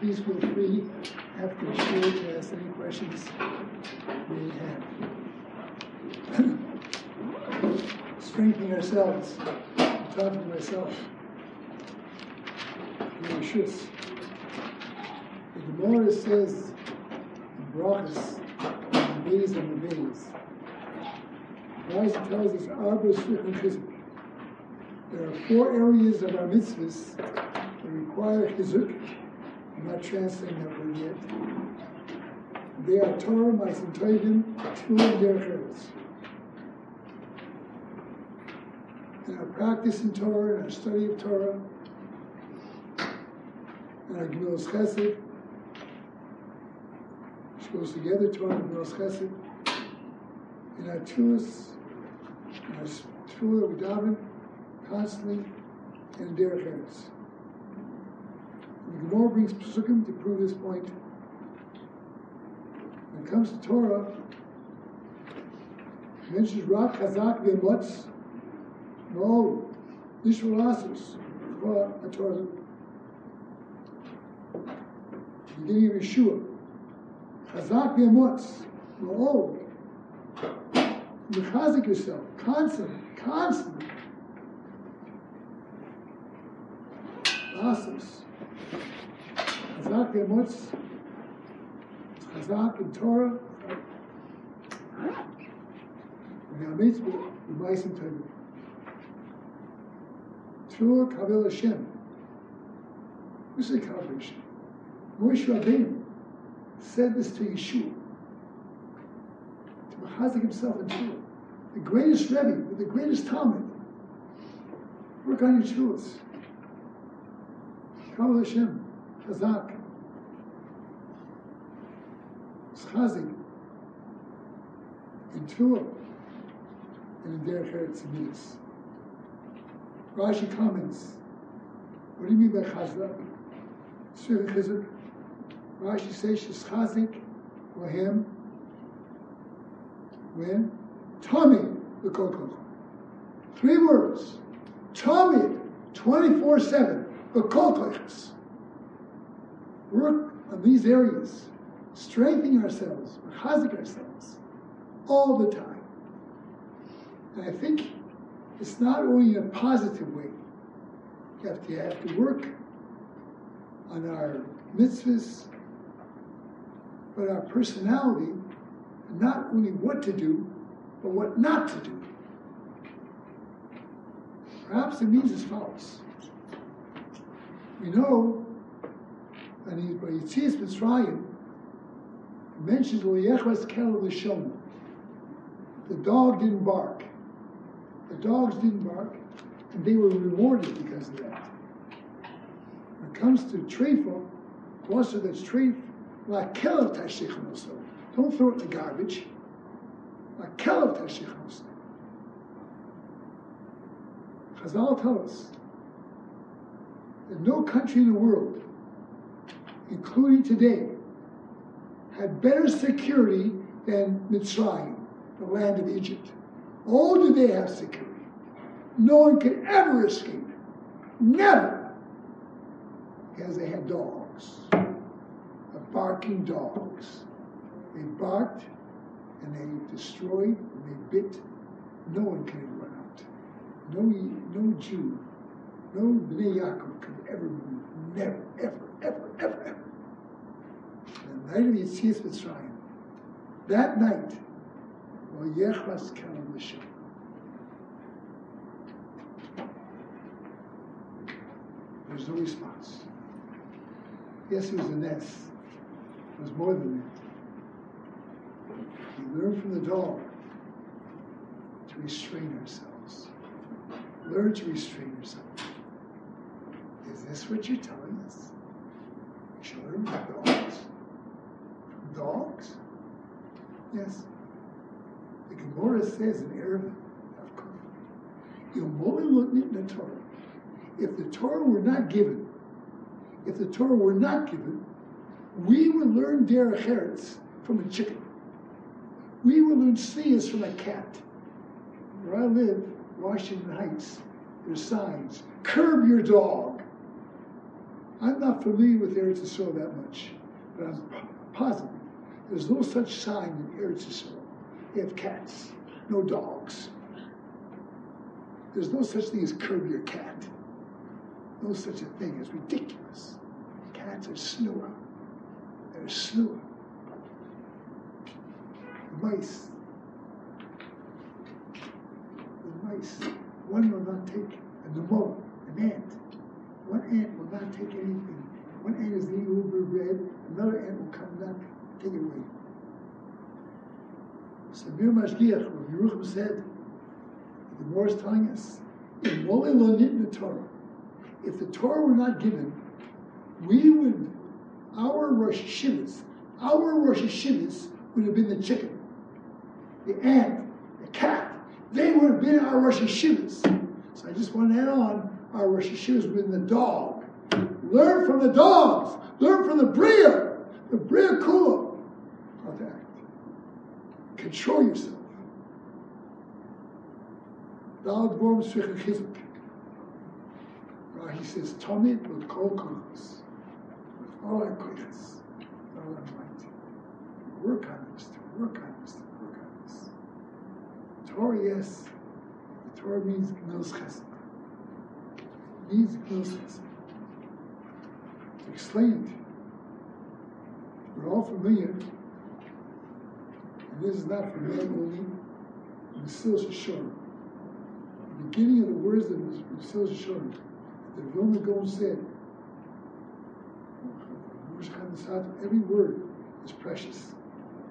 please feel free after the show to ask any questions you may have. Strengthening ourselves. I'm talking to myself. Rishus. The Gemara says in Brachas, Maze and the Maze. Rashi tells us Shrichim Chizuk. There are four areas of our mitzvahs that require chizuk. Translating that word yet. They are Torah, Ma'asim Tovim, Tefillah, and practice in Torah, in our study of Torah, in our Gemilas Chesed, which goes together, Torah and Gemilas Chesed, in our Tulas, in our Tefillah, we daven constantly, and Derech Eretz. The Gemara brings Pesukim to prove this point. When it comes to Torah, it mentions Rak Chazak V'Emotz, no, Nishval Asus, a Torah. Beginning of Yehoshua. Chazak V'Emotz, no, Mechazik yourself, constantly, constantly. Asus. Chazak Emutz, Chazak in Torah, and mitzvah, the Meisim Torah. Tefillah Kavil Hashem. This is a calibration. Moshe Rabbeinu said this to Yeshua, to Machazik himself in Tefillah. The greatest Rebbe, the greatest Talmud, work on your tefillahs. Kavil Hashem, Chazak. Chazik in Tefillah and in Derech Eretz Midas. Rashi comments, what do you mean by Chazak? Shir Chizuk. Rashi says she's Chazik or him when Tommy the Kokok. Three words. Tommy 24 7. The Kokochs. Work on these areas strengthening ourselves, chazik ourselves, all the time. And I think it's not only in a positive way. You have to, you have to work on our mitzvahs, but our personality, and not only what to do, but what not to do. Perhaps it means as follows. We know that by Yitzias Mitzrayim, mentions Liyechas Kel Lishon. The dog didn't bark. The dogs didn't bark, and they were rewarded because of that. When it comes to trefa, also that's treif, la kel tashich Don't throw it in the garbage. La kel tashich Chazal tell us that no country in the world, including today, had better security than Mitzrayim, the land of Egypt. Oh, do they have security? No one could ever escape. Never. Because they had dogs. The barking dogs. They barked and they destroyed and they bit. No one could run out. No, no Jew, no Bnei Yaakov could ever. Never, ever, ever, ever, ever the night of Yitzias Mitzrayim, that night, Vayechlas Kalam L'Shem. There's no response. Yes, it was a nest. It was more than that. We learn from the dog to restrain ourselves. Learn to restrain yourself. Is this what you're telling us? Children should learn from dogs dogs? Yes. The Gemara says in Eruvin, the Torah. If the Torah were not given, if the Torah were not given, we would learn derech eretz from a chicken. We would learn sneas from a cat. Where I live, Washington Heights, there's signs. Curb your dog. I'm not familiar with Eretz Yisrael that much, but I'm positive. There's no such sign in Eretz Yisrael. They have cats, no dogs. There's no such thing as curb your cat. No such a thing. It's ridiculous. Cats are snore. They're snore. Mice. The mice. One will not take a pneumonia, an ant. One ant will not take anything. One ant is eating of bread, another ant will come and take it away. Samir Mashgiach, Rabbi Yerucham said, the Gemara is telling us, the Torah, if the Torah were not given, we would, our Rosh our Rosh Hashivas would have been the chicken, the ant, the cat. They would have been our Rosh Hashivas. So I just want to add on, our Rosh Hashivas been the dog. Learn from the dogs. Learn from the Bria, the Bria Kula. How to act. Control yourself. He says, Tommy, with kol kolos. With all our koyas, all our might. Work on this, to work on this, to work on this. Torah, yes. The Torah means gnos chesed. Means gnos chesed. To explain it, we're all familiar, and this is not for men only, the Sil Shishor. The beginning of the words of the Sil Shishor the Vilna Gaon said, every word is precious.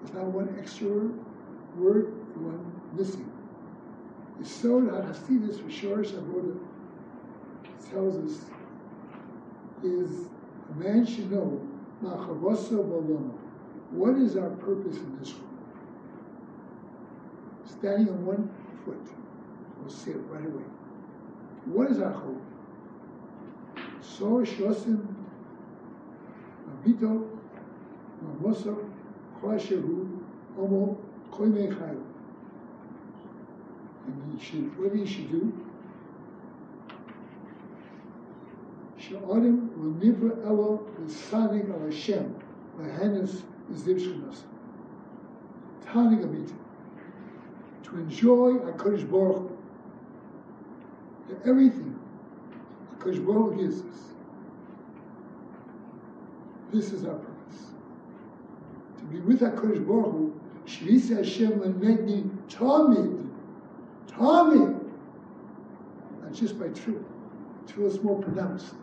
There's not one extra word and one missing. The Sod HaHasidus for Shorish Avoda tells us is a man should know what is our purpose in this world? Standing on one foot, we'll see it right away. What is our hope? So shosim mabito mamoso chashehu omo koimei chayu. And he should, what we should do She'olim u'nivra elo v'sanig al Hashem v'henes v'ziv shchinas. Tanig. To enjoy HaKadosh Baruch Hu. Everything HaKadosh Baruch Hu gives us. This is our purpose. To be with HaKadosh Baruch Hu, Shvisa Hashem me tamid. Tamid! And just by truth. Truth is more pronounced.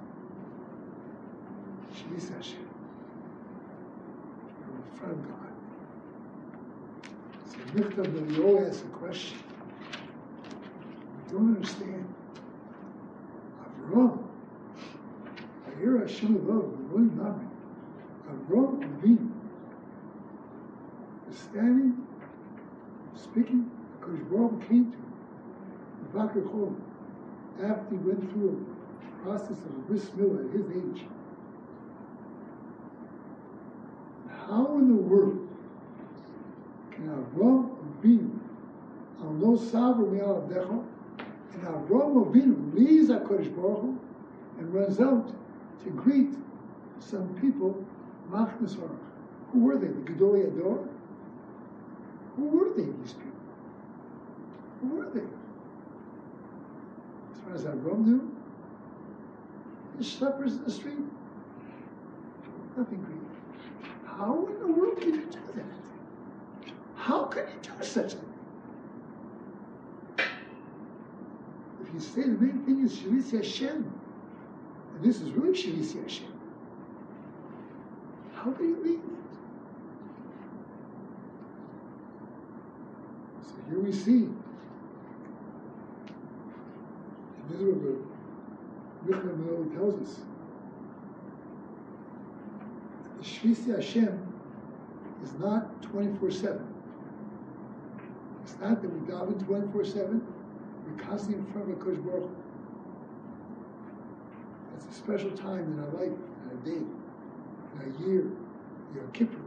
Shvisi Hashem. You're in front of God. So Michtav Yo asks a question. We don't understand. Avram. I hear Hashem love, not me. Avram Avinu is standing, speaking, because Baruch came to him, Vakar Chol, after he went through a process of a bris at his age. How in the world can Avram Avinu, al no savar me'al avdecha, and Avram Avinu leaves HaKadosh Baruch Hu and runs out to greet some people Machnas Who were they? The Gedolei Ador? Who were they, these people? Who were they? As far as Avram knew, the schleppers in the street, nothing great. How in the world can you do that? How can you do such a thing? If you say the main thing is Shavisi Hashem, and this is really Shavisi Hashem, how do you leave? So here we see, the Michal Manoli tells us. Shvisi Hashem is not 24 7. It's not that we daven 24 7, we're constantly in front of a Kosh Baruch. It's a special time in our life, in our day and a year, Yom Kippur.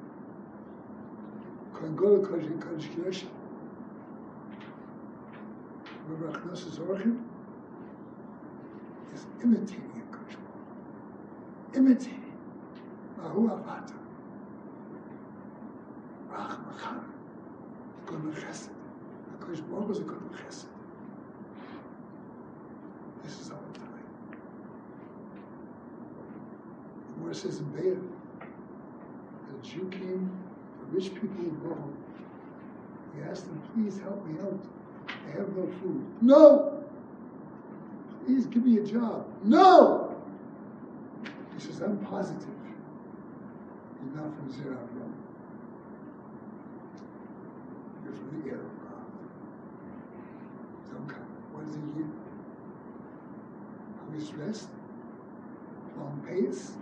Kohen Gadol Kodesh Kodesh Kiyosha. Remember Achnosis Orchim? Is imitating a Kodesh imitating. Mahu avata. Rach machar. Godel chesed. HaKadosh Baruch is a Godel chesed. This is our time. The Gemara says in that a Jew came, the rich people go home. He asked them, please help me out. I have no food. No! Please give me a job. No! He says, I'm positive. You're not from Zerah Rome. You're from the Arab world. Don't come. What is he here? How he's dressed? Long pace?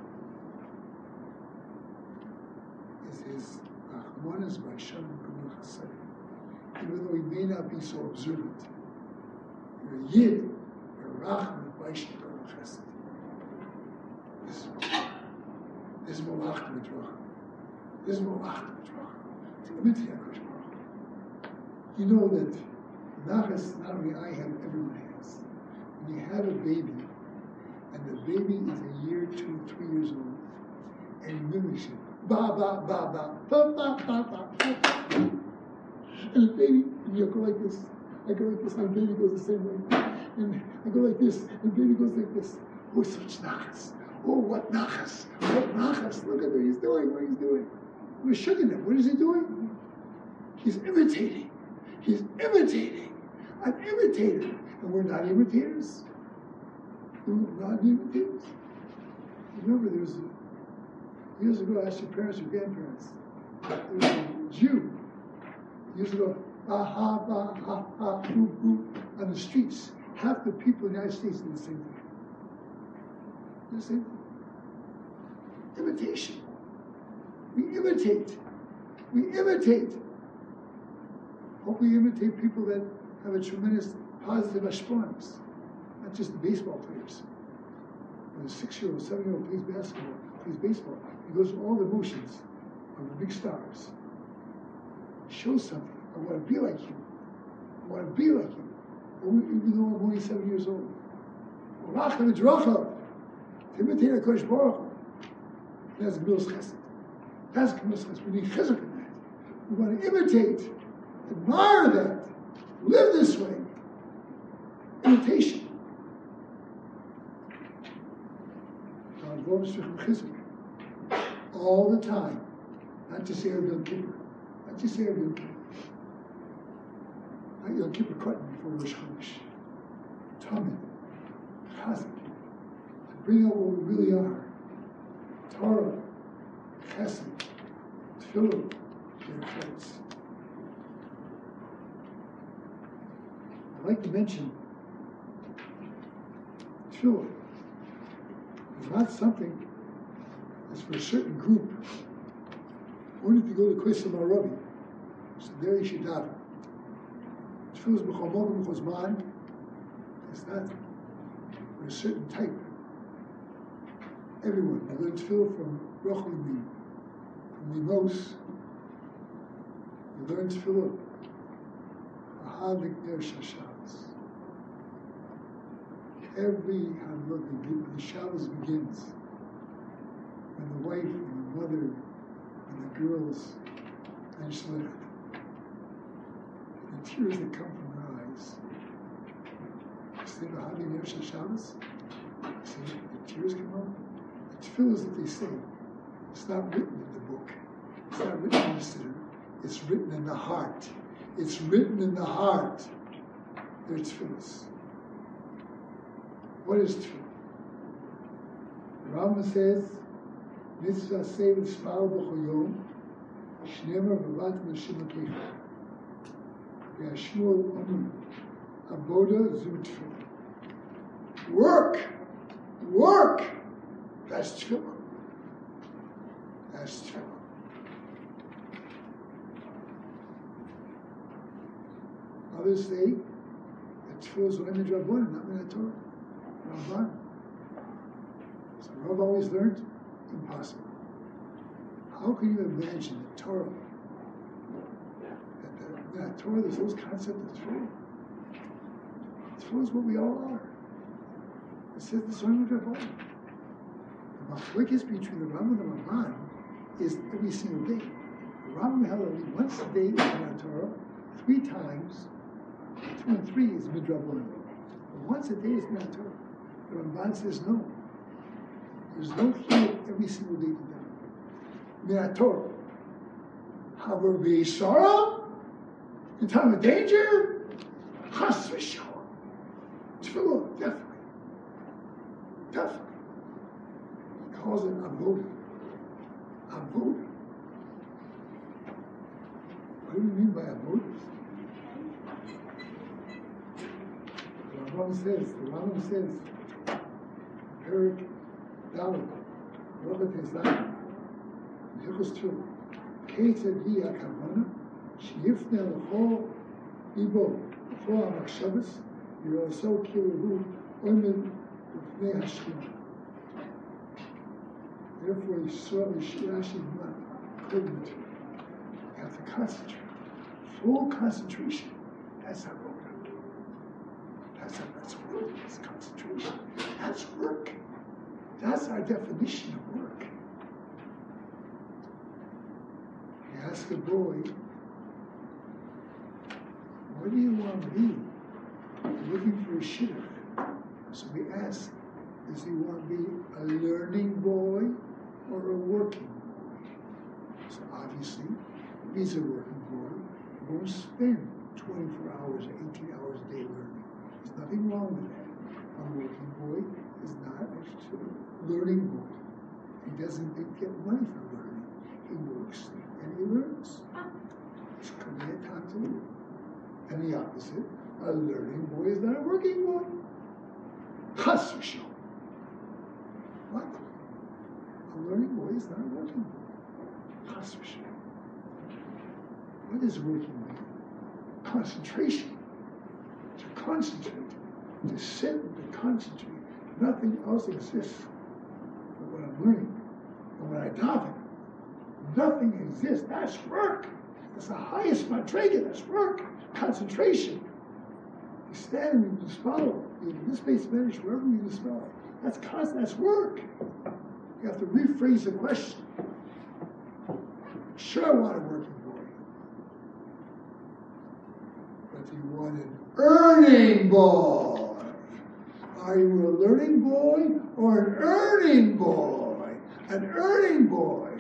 Is Rahmanas Vashan Guru Chasadim. Even though he may not be so observant. You're Yid. You're Rahman Guru Chesed. This is is. This is Malach Midrach. To imitate HaKadosh Baruch You know that Nachas, not only I have, everyone has. When you have a baby, and the baby is a year, two, three years old, and mimic it, ba ba ba ba, ba ba ba ba, and the baby, and you go like this, I go like this, and the baby goes the same way, and I go like this, and the baby goes like this. Oh, such nachas. Oh, what nachas. What nachas. Look at what he's doing, what he's doing. We're shooting him. What is he doing? He's imitating. He's imitating. I'm imitator. And we're not imitators. We're not imitators. Remember, there was a, years ago, I asked your parents or grandparents. There was a Jew years ago, ah ha, ba ha, ha, boo, boo, on the streets. Half the people in the United States did the same thing. The same thing. Imitation. We imitate. We imitate. Hope we imitate people that have a tremendous positive ashpons, not just the baseball players. When a six-year-old, seven-year-old plays basketball, plays baseball, he goes through all the motions of the big stars. Show something. I want to be like you. I want to be like you. Even though I'm only seven years old. To imitate HaKadosh Baruch. That's Gmilas Chesed. That's Gmilas Chesed. We need chizuk in that. We want to imitate, admire that, live this way. Imitation. All the time. Not just Erev Yom Kippur. Not just Erev Yom Kippur. Not Yom Kippur Katan before Rosh Chodesh. Tamid. Chazak. Bring out what we really are. Torah, Chesed, Tefillah, their friends. I'd like to mention Tefillah is not something that's for a certain group. Only if you go to Kwesel Marabi, so there you should daven. Tefillah is B'chomog B'chozman, it's not for a certain type everyone. I learned tefillah from Rachel Mim, from Limos. You learn tefillah. Ahadik Der Shabbos. Every Havlot, the Shabbos begins when the wife and the mother and the girls and Shlichat. The tears that come from her eyes. Say Ahadik Der Shabbos. See, the tears come out. Tefillah that they say. It's not written in the book. It's not written in the siddur. It's written in the heart. It's written in the heart. They're tefillahs. What is tefillah? Rambam says, Mitzvah sev spal b'choyom, shnemer v'vat nashim akecha. Ve'ashmuel omu, um, aboda zu tefillah. Work! Work! That's true. That's tefillah. Others say that tefillah is only midrabbanan, not min Torah. Ramban. So Rav always learned, impossible. How can you imagine the Torah, that the, Torah, there's those concepts of tefillah? Tefillah is what we all are. It says this only midrabbanan. machlikis between the Rambam and the Ramban is every single day. The Rambam held only once a day in the Torah, three times. Two and three is midrabanan. Once a day is not Torah. The Ramban says no. There's no chiyuv every single day to them. Torah. However, Sarah, in time of danger, chas v'shalom. Tefillah, definitely. Definitely was in Abdul. Abdul? What do you mean by Abdul? Rambam says, the Rambam says, Eric Dallin, Robert Islam, Nekostu, Kate Gia Kamana, שיפנה לכל ibo לכל המחשבת, ויעשו כאילו הוא עומד לפני השכינה. Therefore, Yisrael Rashi couldn't. You have to concentrate. Full concentration. That's not work. That's not, that's work. That's concentration. That's work. That's our definition of work. You ask a boy, what do you want to be? Looking for a shidduch. So we ask, does he want to be a learning boy or a working boy? So obviously, if he's a working boy, won't spend 24 hours or 18 hours a day learning. There's nothing wrong with that. A working boy is not a learning boy. He doesn't get money for learning. He works and he learns. It's Kameh Tatu. And the opposite, a learning boy is not a working boy. Chas v'shalom. What? A learning boy is not a working boy. Chas v'shalom. What is working? Concentration. To concentrate. To sit and to concentrate. Nothing else exists but what I'm learning. And when I daven, nothing exists. That's work. That's the highest madrega. That's work. Concentration. You stand and you swallow. In this base Spanish, wherever you swallow. That's constant. That's work. You have to rephrase the question. Sure, I want a working boy. But you want an earning boy? Are you a learning boy or an earning boy? An earning boy.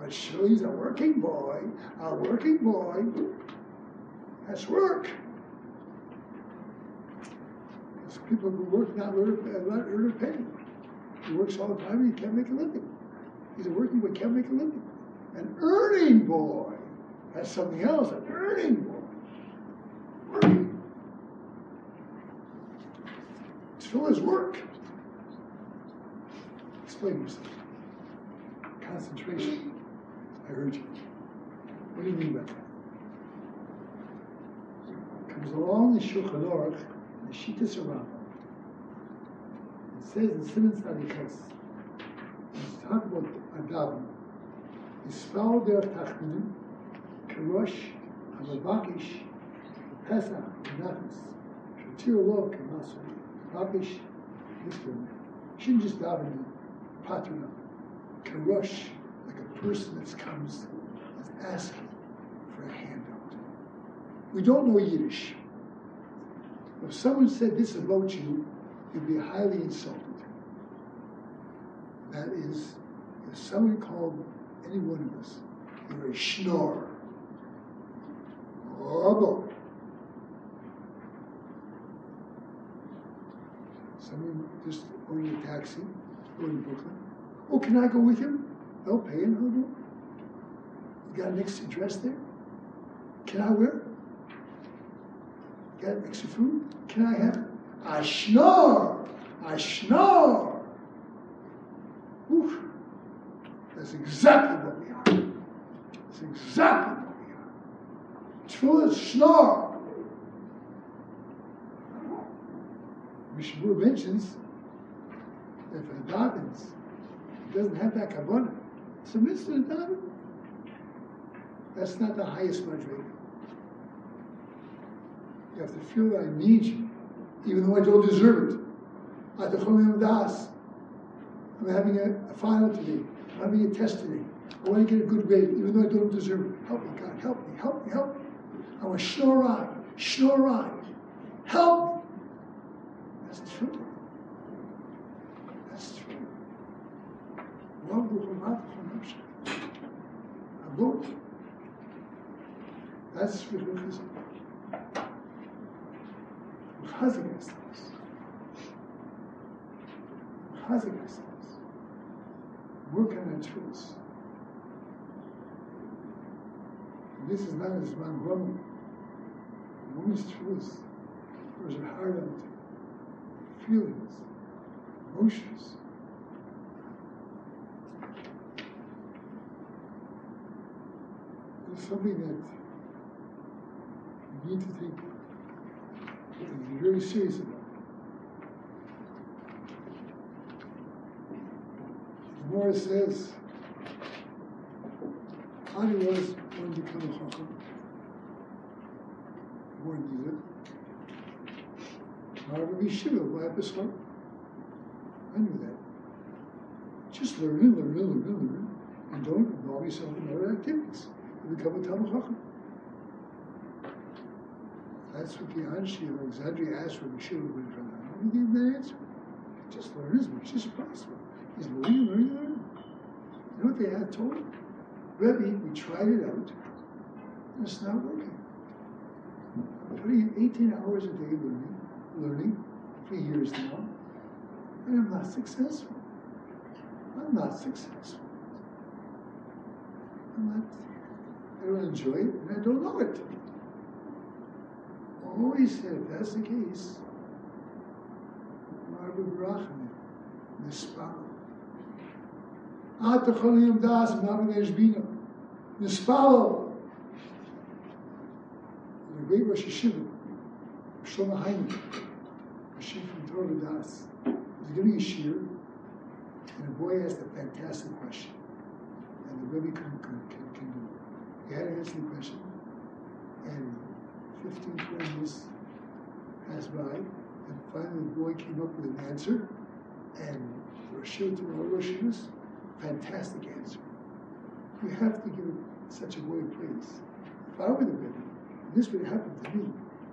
But sure, he's a working boy. A working boy. That's work. There's people who work not uh, not earn a penny. He works all the time and he can't make a living. He's a working boy, can't make a living. An earning boy. That's something else. An earning boy. Working. Tefillah his work. Explain yourself. Concentration. I heard you. What do you mean by that? Comes along the Shulchan Aruch, and the Shittas Rambam. Says in Simon Sadikas, it's talk about Adam. Yispal der Tachminim, Karosh, Hamabakish, Pesach, Shatir Lo, Kamasu, Bakish. You shouldn't just daven Patrina, Karosh, like a person that comes is asking for a handout. We don't know Yiddish. If someone said this about you, you'd be highly insulted. That is, if someone called any one of us, you're a schnorr. Oh. Someone just ordered a taxi, going to Brooklyn. Oh, can I go with you? No, pay and I'll. You got an extra dress there? Can I wear it? Got extra food? Can I have it? I snore! I snore! Oof. That's exactly what we are. That's exactly what we are. Tefillah snore. Mishabur mentions that a davens, he doesn't have that kavanah, submits to the daven. That's not the highest madriga. You have to feel that I need you, even though I don't deserve it. I'm having a, a final today. I'm having a test today. I want to get a good grade, even though I don't deserve it. Help me, God, help me, help me, help me. I want Shnorai, Shnorai. Help me. That's true. That's true. Love the That's Shvichizim. Chazak ourselves. Chazak ourselves. Work on our truths. This is not as man woman. Woman's truth. There's a heart on. Feelings, emotions. It's something that you need to take be really serious about. Gemara says, Ani was to become a chacham. More needed. However, Yeshiva, what episode? I knew that. Just learn and learn and learn and learn, and don't involve yourself in other activities. You become a Talmud Chacham. That's what the Anshi of Alexandria asked Rabbi Shimon ben Yochanan. He gave that answer. Just learn as much as possible. He's learning, learning, learning. You know what they had told him? Rebbe, we tried it out, and it's not working. I'm putting in 18 hours a day learning, learning for years now, and I'm not successful. I'm not successful. I'm not, I don't enjoy it, and I don't know it. Always said, if that's the case, Nispal. At Cholim Das, Mabin Eshbina, Nispalo. The great Rosh Hashiva, Shlomo Heiman, Hashem from Torah Vodaas, was giving a shir, and a boy asked a fantastic question, and the Rebbe couldn't, couldn't do it. He had to answer the question, and 15, 20 years passed by, and finally the boy came up with an answer, and Roshir to all Roshirs, fantastic answer. You have to give such a boy praise. If I were the and this would happen to me,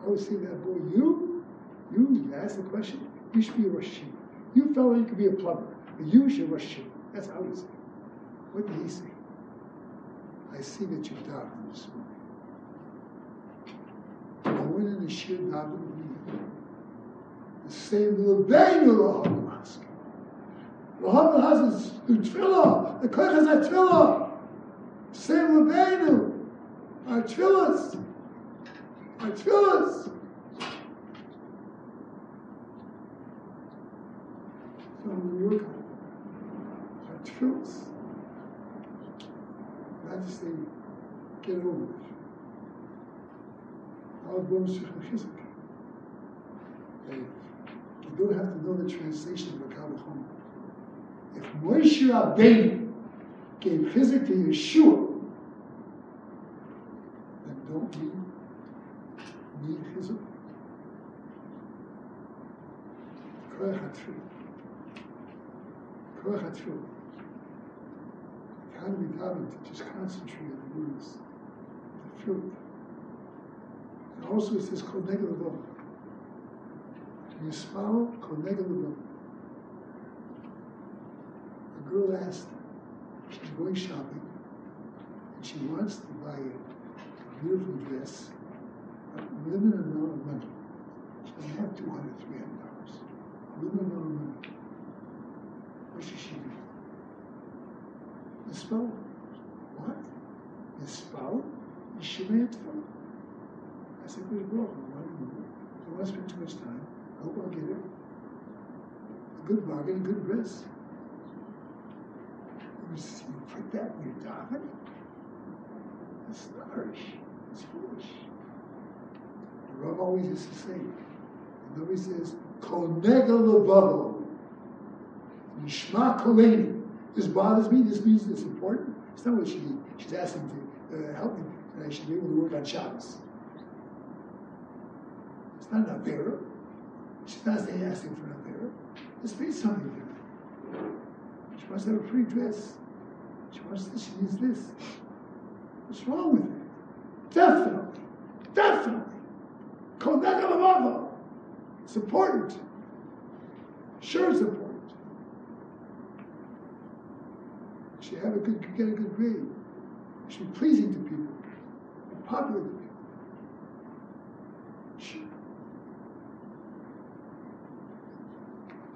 I would say that boy, you, you, you asked the question, you should be a Hashiva. You felt like you could be a plumber, but you should Hashiva. That's how I would say. What did he say? I see that you've davened this morning. I in the davened with me. The same Lebeinu Laham Mask. Laham has the tefillah. The koich has a tefillah. Same Lebeinu. Our tefillahs. Our tefillahs. So we work on our tefillahs. Not just say, get over it. Bones should chizuk. You don't have to know the translation of a Kabbalah. If Moshe Rabbeinu gave chizuk to Yehoshua, then don't we need chizuk? Koach HaTfil. Koach HaTfil. How do we daven to just concentrate on the words, the truth? Also it says love. Yismael called negative. A girl asked, she's going shopping, and she wants to buy a beautiful dress, a limited amount of money. She doesn't have $200, $300. A limited amount of money. What should she do? Yismael. What? Yismael? Yishimei I said, Good you don't want to spend too much time. I hope I'll get it. A good bargain, a good dress. You, you put that in your davening? It's nourish. It's foolish. The Rav always used to say, and nobody says, Konega levavo. Yishma koleni. This bothers me, this means it's important. It's not what she, she's asking to uh, help me, and I should be able to work on Shabbos. It's not an Avera. She's not saying asking for an Avera. This means something. She wants to have a pretty dress. She wants this, she needs this. What's wrong with it? Definitely, definitely. Mother. It's important. Sure, it's important. She have a good, get a good grade. She be pleasing to people, popular to people. Sure.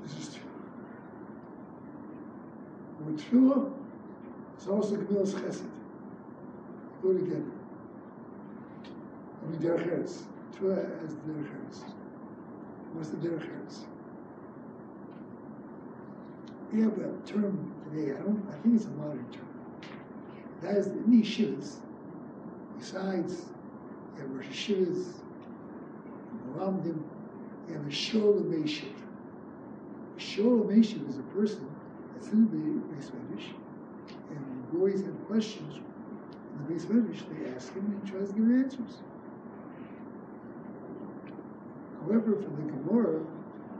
This is true. With tefillah, it's also Gemilas Chesed. Go together. I mean, Derech Eretz. Tefillah as Derech Eretz. What's the Derech Eretz? We have a term today, I don't, I think it's a modern term. That is in these yeshivas, besides, you have Rosh Yeshivas, Malamdim, you have a Shol Meshiv. Shol Meshiv is a person in the base medrash, and when boys have questions in the base medrash, they ask him and he tries to give answers. However, for the Gemara,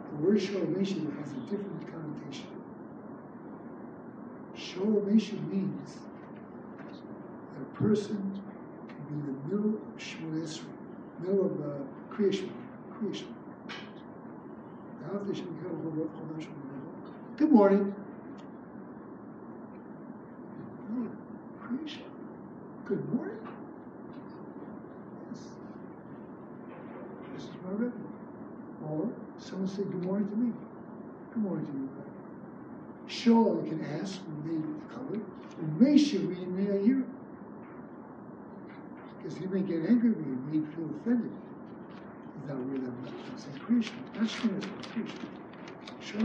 the word Meshiv has a different connotation. Meshiv means that a person can be in the middle of Esrei, middle of uh, creation, creation. Good morning. Oh, creation. Good morning. Yes. This is my revenue. Or someone say good morning to me. Good morning to you. Sure, you can ask when they color. And may should we may I hear. Because he may get angry with he may feel offended. He's not really I'm saying creation. That's true, it's creation. Sure,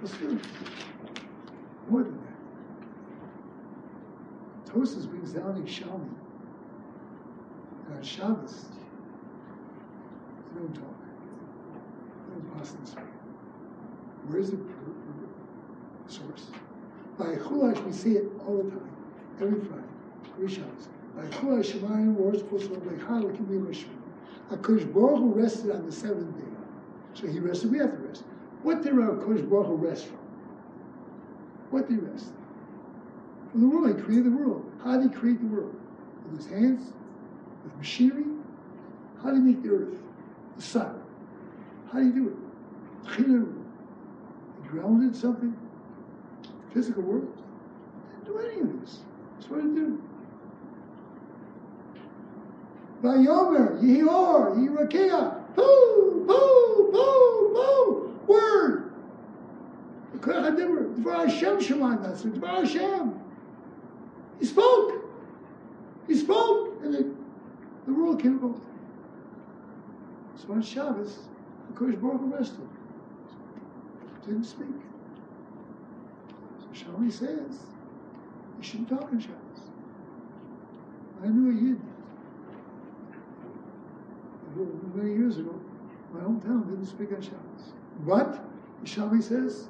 let's do it. More than Tosis brings down a Shalmi. And on Shabbos, they don't talk. They don't pass. Where is the source? By Chulash, we say it all the time, every Friday, every Shabbos. By Chulash, Shemayim, Wars, Pusal, Bechal, Kimim, Rishon. HaKadosh Baruch Hu rested on the seventh day. So he rested, we have to rest. What did HaKadosh Baruch Hu rest from? What did he rest? From the world. He created the world. How did he create the world? With his hands? With machinery? How did he make the earth? The sun? How did he do it? He grounded something? Physical world? Didn't do any of this. That's what he did. Vayomer, Yehior, Yirakia, poo, poo, poo, poo, word. Dvar Hashem Shemai Nasser, Dvar Hashem. He spoke. He spoke, and the, the world came about. So on Shabbos, the Kodesh Baruch Hu rested. Didn't speak. So Shlomi says, you shouldn't talk on Shabbos. I knew a Yid many years ago, my hometown didn't speak on Shabbos. But Shami says,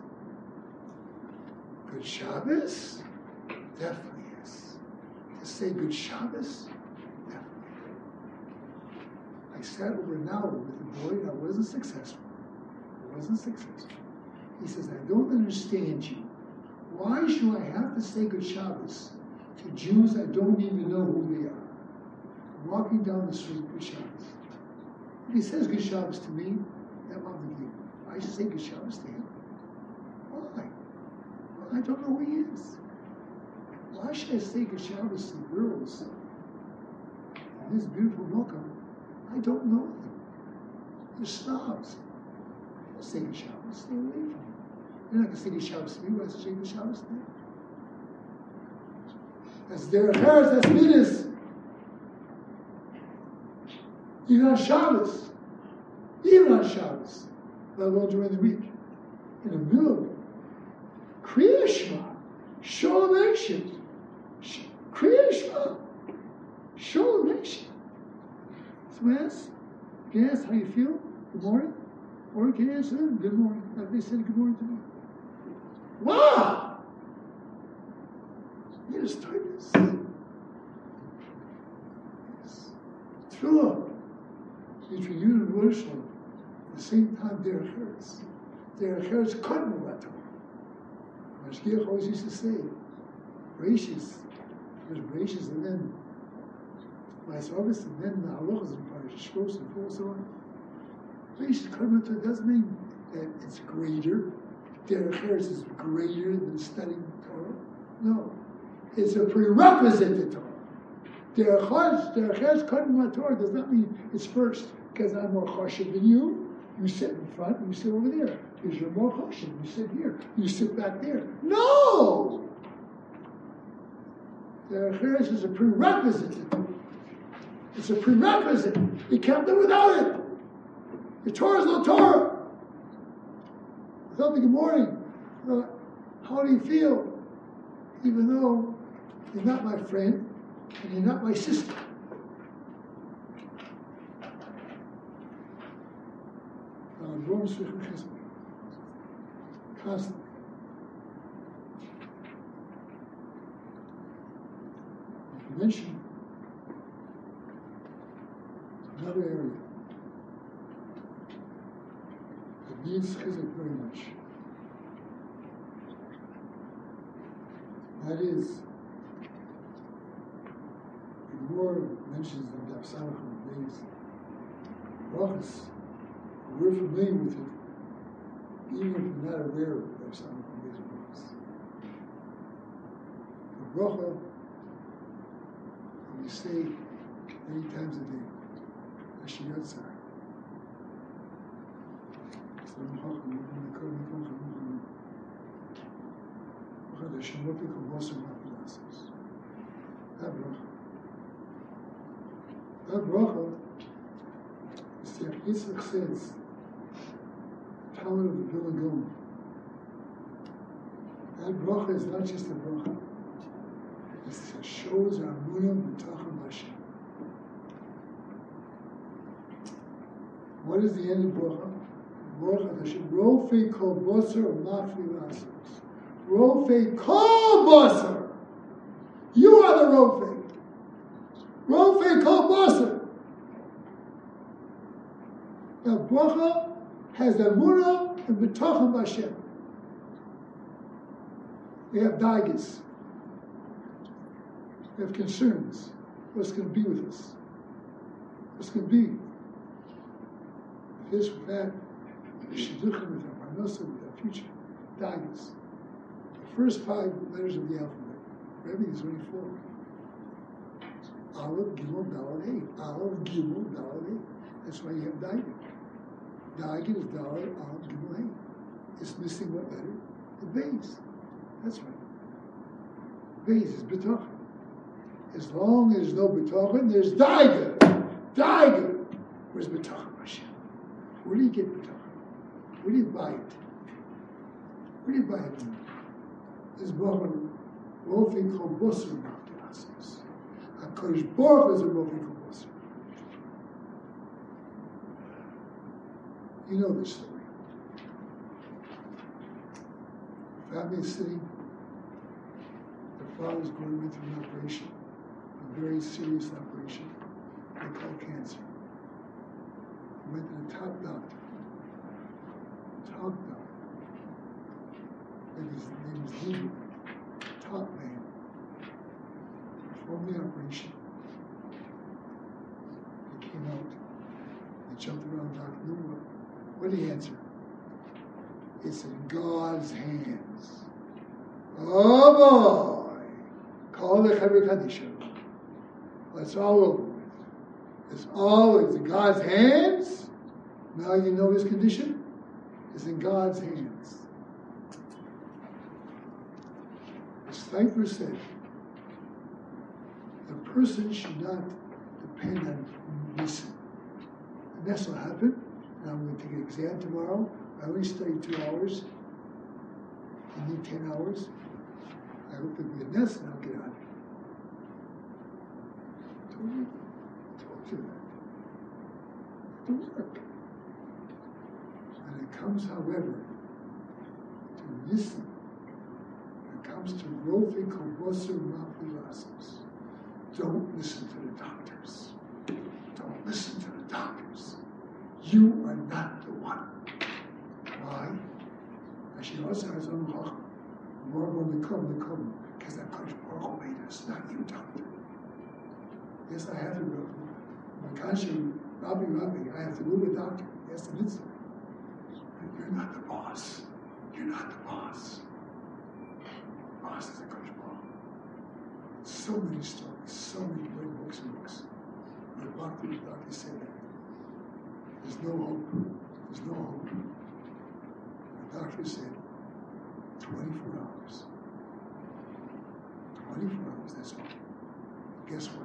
Good Shabbos? Definitely say Good Shabbos? I sat over an hour with a boy and I wasn't successful. I wasn't successful. He says, I don't understand you. Why should I have to say Good Shabbos to Jews I don't even know who they are? Walking down the street, Good Shabbos. If he says Good Shabbos to me, that might be I should say Good Shabbos to him. Why? Well, I don't know who he is. Why should I say Good Shabbos to the girls in this beautiful welcome? I don't know them. They're snobs. Say Good Shabbos. Stay away from them. They're not going to say Good Shabbos to me. Why should I say Good Shabbos to them? That's their affairs. That's business. Even on Shabbos, even on Shabbos, let alone during the week, in the middle of it, Kriya Shema, Shalom Action, Shema, Shalom Action. Someone asks, you can ask how you feel, good morning, or you answer them, good morning, like they said good morning to me. Wow! You just start this. Yes. True between you and at the same time Derech Eretz. Derech Eretz couldn't let them. Mashgiach always used to say, gracious, there's gracious, and then vice versa, and then the halachas and parashas shvos and so on. Gracious karma doesn't mean that it's greater. Eretz is greater than studying Torah. No, it's a prerequisite to Torah. Derech Derech karma Torah does not mean it's first because I'm more chashiv than you. You sit in front, you sit over there. Because you're more chashiv. You sit here, you sit back there. No! Derech Eretz is a prerequisite. It's a prerequisite. You can't live without it. The Torah is no Torah. Without the good morning, how do you feel? Even though you're not my friend and you're not my sister. Constantly. You another area that needs chizuk very much. That is, the more mentions of the Absalach and Beis, brachas, we're familiar with it, even if we're not aware of the Absalach and Beis brachas. The bracha, say many times a day, Hashem's what we can also not. That bracha. That bracha is says, power of the Bill That bracha is not just a bracha. Shows our munah b'tachim Hashem. What is the end of bracha? Bracha Hashem. Rofe kol boser mafli lasos. Rofe kol boser. You are the Rofe. Rofe kol boser. Now bracha has munah and betachim Hashem. We have daigas. We have concerns. What's going to be with us? What's going to be? This, with that, shidduchim with our parnasa, with our future, daigas. The first five letters of the alphabet. Rebbe is only four. Aleph, Gimel, Dalet, Hey. Aleph, Gimel, Dalet, Hey. That's why you have Daiga. Daiga is Dalet, Aleph, Gimel, Hey. It's missing what letter? The base. That's right. Base is B'tachim. As long as there's no B'tachim, there's Daiga. Daiga. Where's B'tachim Hashem? Where do you get B'tachim? Where do you buy it? Where do you buy it? This Baruch Rofi Bosser B'Akilasos. HaKadosh Baruch is a Rofi Kol Bosser. You know this story. Family is sitting. Their father's going through an operation, a very serious operation. They call cancer. Went to the top doctor. Top doctor. And his name is Lee. Top man. Performed the operation. He came out. He jumped around Dr. Newell. What did he answer? It's in God's hands. Oh boy! Call the Chevra Kadisha. It's all over with. It's always in God's hands. Now you know his condition. It's in God's hands. As Thankful said, the person should not depend on listen. And that's what happened. And I'm going to take an exam tomorrow. I only studied two hours. I need 10 hours. I hope it'll be a nest and I'll get out you, that. To work. And it comes, however, to listen. It comes to Rofi Kobosu Mafilasos. Don't listen to the doctors. Don't listen to the doctors. You are not the one. Why? And she also has own chacham. More when we come, we come. Because that Kodesh Baruch made us, not you, doctor. Yes, I have to go. My conscience, Rabbi, Rabbi, I have to go to the doctor. Yes, it is. You're not the boss. You're not the boss. The boss is a Kodesh Baruch. So many stories, so many great books and books. My doctor, the doctor said that. There's no hope. There's no hope. The doctor said, 24 hours. 24 hours, that's all. Guess what?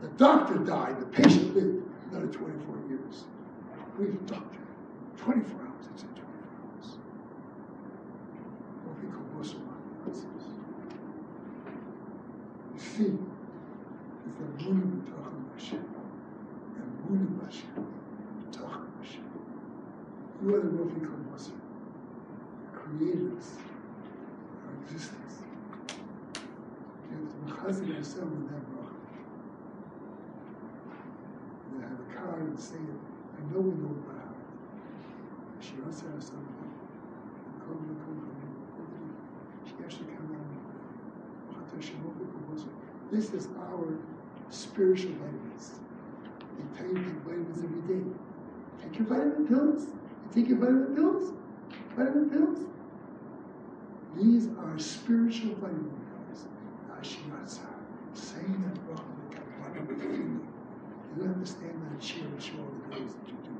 24 hours. The doctor died, the patient lived another 24 years. We the doctor. 24 hours, that's it, 24 hours. What we call Muslim You see, it's the of Tachim Hashem. Moon of Hashem. Tachim Hashem. You are the Rafi Muslim creators, our existence. You have to mechazin yourself with that bracha. You and say it. I know we know about it by heart. Shira Sarah Samad. Kol Kol She actually come out This is our spiritual vitamins. They tell you take vitamins every day. Take your vitamin pills. You take your vitamin pills? Vitamin pills? These are spiritual vitamin pills. Asher Yatzar. Saying that bracha You understand that cherish all the days that you do.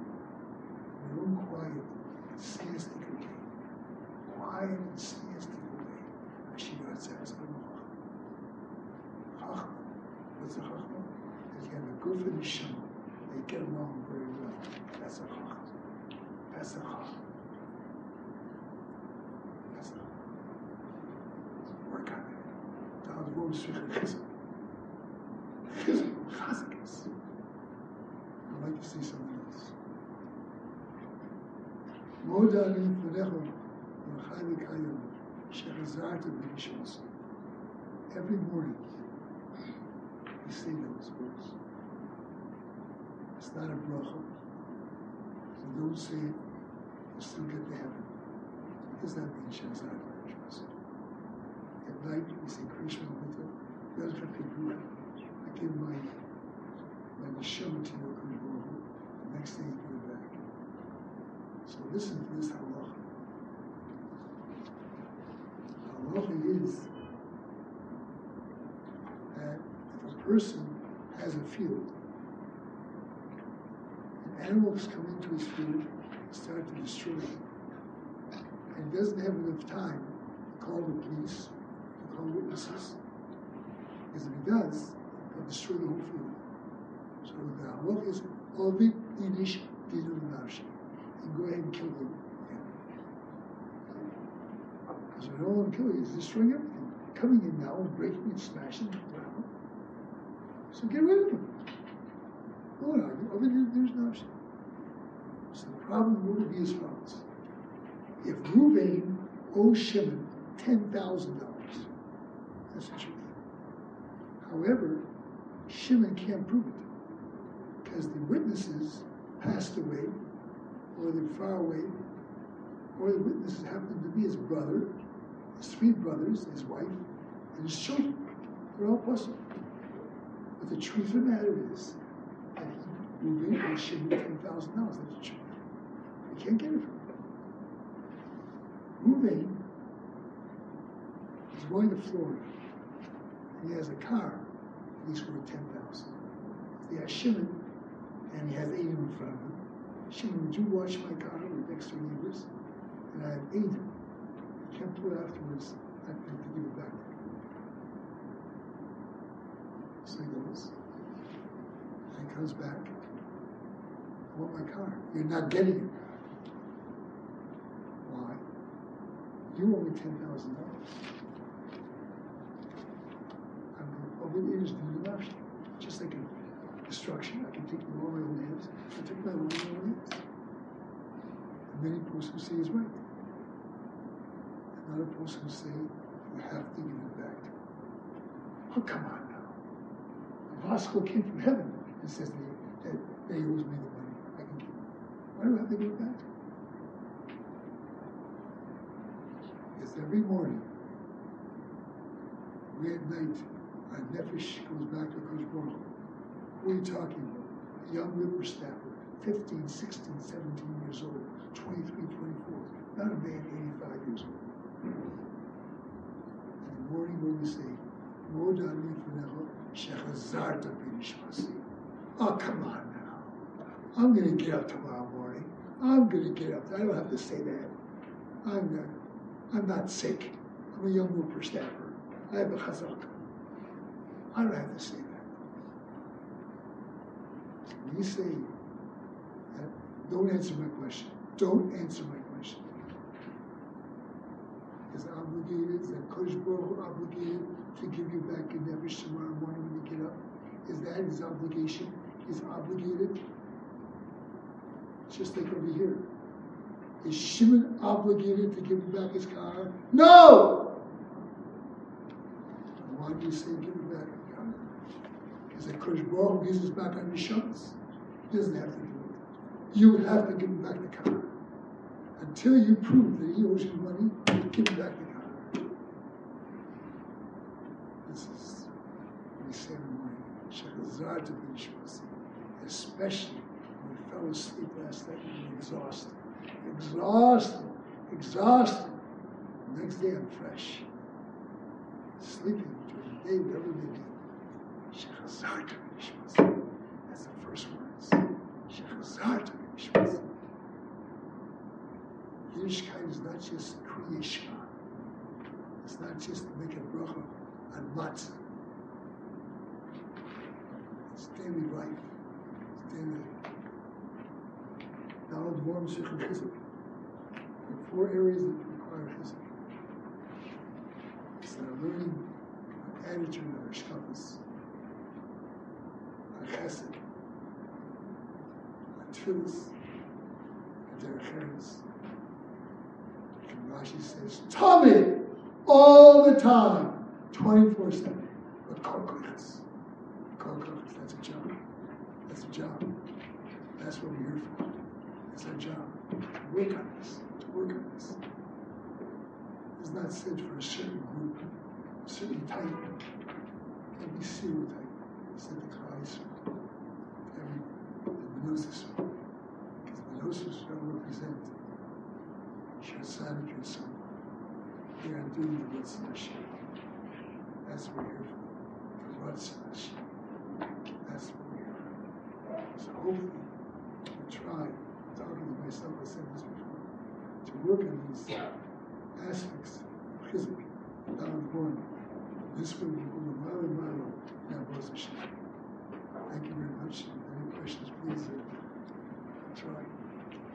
Own quiet, siestic way. Quiet and siestic way. Asher Yatzar is Chachma. What's a chachma? That you have a good for the shema. They get along very well. That's a chachma. That's a chachma. I'd like to see something else. Every morning, we say those words. It's not a bracha. So don't say it, you still get to heaven. What does that mean, Shahrazad of? At night, we say Krishna Buddha, Yadra I give my, my neshama to your Krishna the next day so listen to this halacha. Halacha is that if a person has a field, and animals come into his field and start to destroy it, and doesn't have enough time to call the police to call witnesses. Because if he does, he'll destroy the whole field. So the halach is ovid inish dinu nafshi. Go ahead and kill them. Because if we don't want to kill you, he's destroying everything. Coming in now and breaking and smashing around. So get rid of him. Don't argue. Ovid there's nafshi. So the problem would be as follows. If Ruvain owes Shimon $10,000, that's the truth. However, Shimon can't prove it because the witnesses passed away, or they're far away, or the witnesses happen to be his brother, his three brothers, his wife, and his children. They're all possible. But the truth of the matter is that he Reuben and Shimon ten thousand dollars. That's the truth. You can't get it from him. Reuben is going to Florida and he has a car, he's worth 10000 He has Shimon, and he has eight in front of him. Shimon, would you watch my car with door neighbors? And I have eight. Can't pull it afterwards. I have to give it back. So he goes. And he comes back. I want my car. You're not getting it. Why? You owe me $10,000 over the years do the left. Just like a destruction, I can take the law in my own hands. I take my law in my own hands. And many posts who is right. Another person who say you have to give it back. Oh, come on now. The Vasco came from heaven and says that they owes me the money. I can give it. Why do I have to give it back? every morning, at night, our nefesh goes back to Baruch Hu. Who are you talking about? A young whippersnapper, 15, 16, 17 years old, 23, 24, not a man 85 years old. The morning when we say, Modani Funecho, Shechazarta Binishmasi. Oh, come on now. I'm going to get up tomorrow morning. I'm going to get up. I don't have to say that. I'm not, I'm not sick. I'm a young whippersnapper. I have a chazak. I don't have to say that. You say don't answer my question. Don't answer my question. Is obligated, is that Kodesh obligated to give you back your nefesh tomorrow morning when you get up? Is that his obligation? He's obligated? Just like over here. Is Shimon obligated to give him back his car? No! Why do you say give it back the car? Because that Kodesh Baruch gives us back your shoulders. He doesn't have to. You would have to give him back the car. Until you prove that he owes you money, give him back the car. This is what we say in the morning. Shechazar to be Especially when we fell asleep last night and we exhausted. Exhausted. Exhausted. The next day I'm fresh. Sleeping during the day, whatever they do. Shechazar to be That's the first words. To be Yiddishkeit is not just creation. It's not just a bracha on matzah. It's daily life. It's daily. Now, the warm. There are four areas that require Chizuk. It's our learning, our attitude, our shkapas, our chesed, our tefillas, and derech Rashi says, Tommy, all the time, 24 7. But Korkochis. Korkochis, that's a job. That's a job. That's what we're here for. That's our job. To work on this. To work on this. It's not said for a certain group, a certain type. Be stereotype. It's said the Christ. Every the Menosis. Because the Menosis represent Shasana Kirsan. We are doing the Hashem. That's what we're for. Hashem. That's what we're for. So hopefully, we try, talking to myself, I said this before, to work on these aspects of down the morning. This way we will go mile and mile in our Hashem. Thank you very much. Any questions, please uh, try.